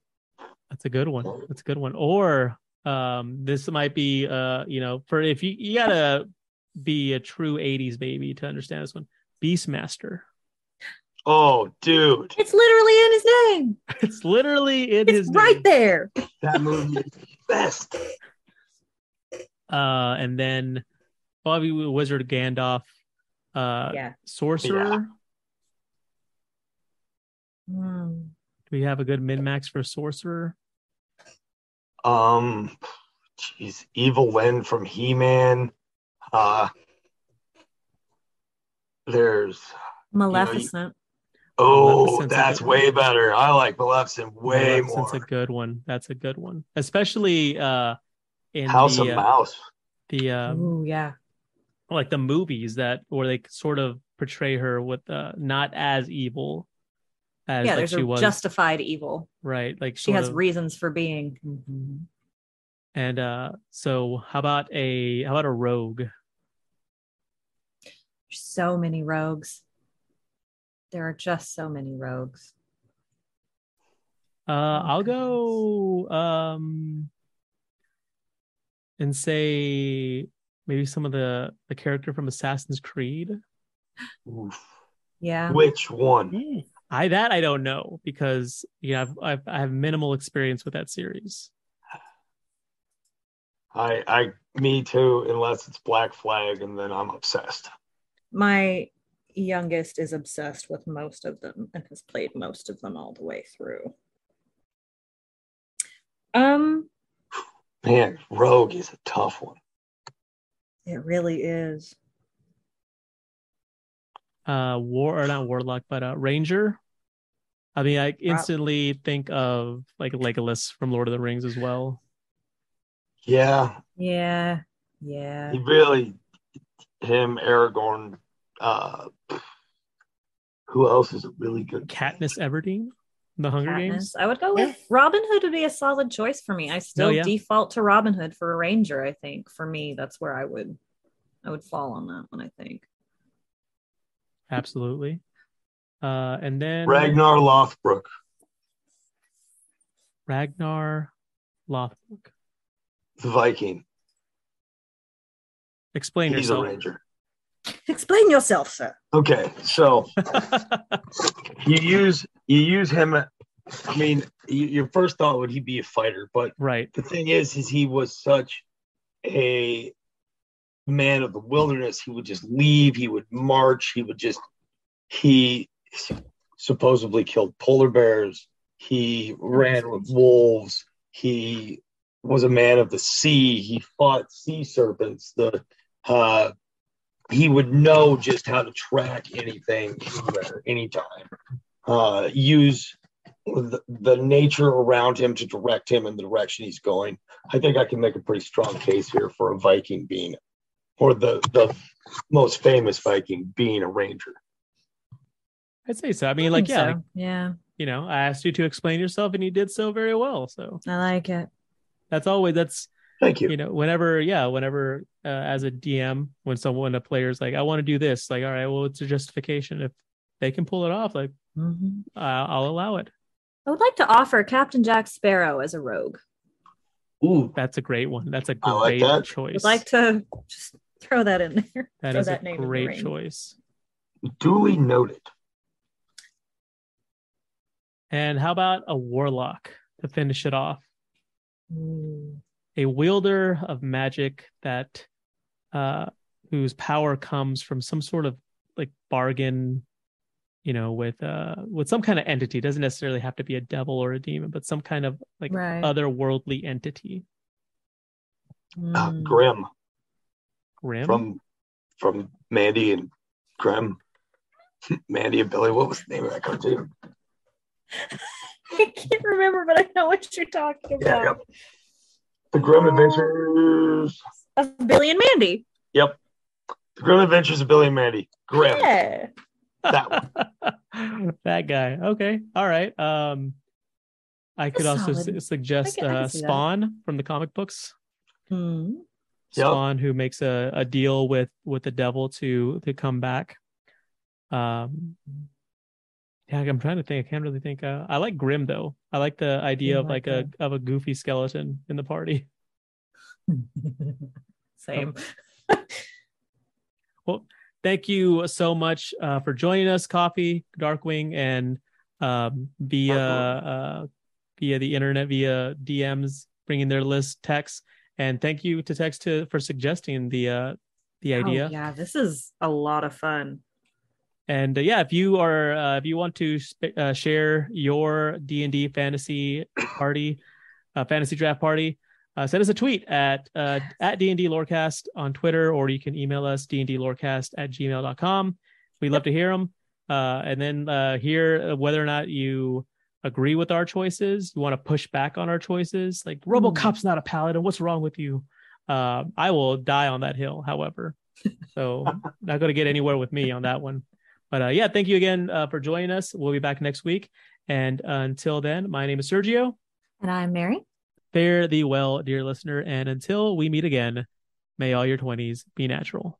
That's a good one. That's a good one. Or um, this might be uh, you know, for if you you gotta be a true '80s baby to understand this one. Beastmaster. Oh, dude, It's literally in his name. [LAUGHS] It's literally in It's his right name. there. that movie is best. Uh, and then Bobby Wizard Gandalf, uh, yeah. Sorcerer. Hmm. Do we have a good min max for Sorcerer? Um, jeez, Evil-Lyn from He Man. Uh, there's Maleficent. oh, Maleficent's that's way one. better. I like Maleficent way That's more. a good one. That's a good one, especially uh, in House the of uh, Mouse. the um, Ooh, yeah. like the movies that where they sort of portray her with uh, not as evil as Yeah, like there's she a was justified evil. right like She has of- reasons for being. Mhm. and uh so how about a how about a rogue So many rogues. There are just so many rogues. uh Oh, i'll goodness. go um and say maybe some of the the character from assassin's creed Oof. Yeah. Which one? I that i don't know because you know I've, I've i have minimal experience with that series I, I, me too. Unless it's Black Flag, and then I'm obsessed. My youngest is obsessed with most of them and has played most of them all the way through. Um, Man, Rogue is a tough one. it really is. Uh war or not warlock but uh ranger i mean i instantly think of like legolas from lord of the rings as well Yeah, Yeah. Yeah. he really, him, Aragorn. Uh, who else is a really good? katniss everdeen the hunger games I would go with Robin Hood would be a solid choice for me. I still Oh, yeah. default to Robin Hood for a ranger, I think. For me, that's where I would I would fall on that one, I think. Absolutely uh and then Ragnar Lothbrok. ragnar lothbrok the Viking. explain He's a yourself ranger. Explain yourself, sir. Okay, so [LAUGHS] you use you use him. I mean, you, your first thought would he be a fighter, but right the thing is, is he was such a man of the wilderness. He would just leave. He would march. He would just. He supposedly killed polar bears. He ran with wolves. He was a man of the sea. He fought sea serpents. The uh, he would know just how to track anything anywhere, anytime. Uh, use the, the nature around him to direct him in the direction he's going. I think I can make a pretty strong case here for a Viking being, or the the most famous Viking being a ranger. i'd say so i mean like think yeah so. like, yeah, you know i asked you to explain yourself and you did so very well so I like it. that's always that's Thank you. you know whenever yeah whenever uh, as a dm when someone a player's like i want to do this like all right well it's a justification if they can pull it off like Mhm. I'll, I'll allow it I would like to offer Captain Jack Sparrow as a rogue. Ooh, that's a great one that's a I like great that. choice Would like to just throw that in there. [LAUGHS] that throw is that a name in the great ring. choice duly noted. and how about a warlock to finish it off Ooh. a wielder of magic that uh whose power comes from some sort of like bargain you know with uh with some kind of entity it doesn't necessarily have to be a devil or a demon but some kind of like Right. otherworldly entity Uh, Mm. Grim Grim. from from Mandy and Grim. [LAUGHS] Mandy and Billy. What was the name of that cartoon? [LAUGHS] I can't remember, but I know what you're talking Yeah, about. yep. The Grim Adventures. Of Billy and Mandy. Yep. The Grim Adventures of Billy and Mandy. Grim. Yeah. That [LAUGHS] one. that guy. Okay. All right. Um, I could also su- suggest I can- I can uh, see that. Spawn from the comic books. Yep. Spawn, who makes a, a deal with with the devil to to come back. Um, yeah, I'm trying to think. I can't really think. Uh, I like Grim though. I like the idea You of like like a of a goofy skeleton in the party. [LAUGHS] Same. Well, thank you so much uh, for joining us, Coffee, Darkwing, and um, via uh, via the internet, via DMs, bringing their list text. And thank you to Text to for suggesting the uh, the Oh, idea. yeah, this is a lot of fun. And uh, yeah, if you are uh, if you want to sp- uh, share your D and D fantasy [COUGHS] party, uh, fantasy draft party, uh, send us a tweet at uh, at D and D Lorecast on Twitter, or you can email us D and D Lorecast at gmail.com. We'd love to hear them, uh, and then uh, hear whether or not you agree with our choices. You want to push back on our choices, like RoboCop's not a paladin. What's wrong with you? Uh, I will die on that hill, however. [LAUGHS] So not going to get anywhere with me on that one. But uh, yeah, thank you again uh, for joining us. We'll be back next week. And uh, until then, my name is Sergio. And I'm Mary. Fare thee well, dear listener. And until we meet again, may all your 20s be natural.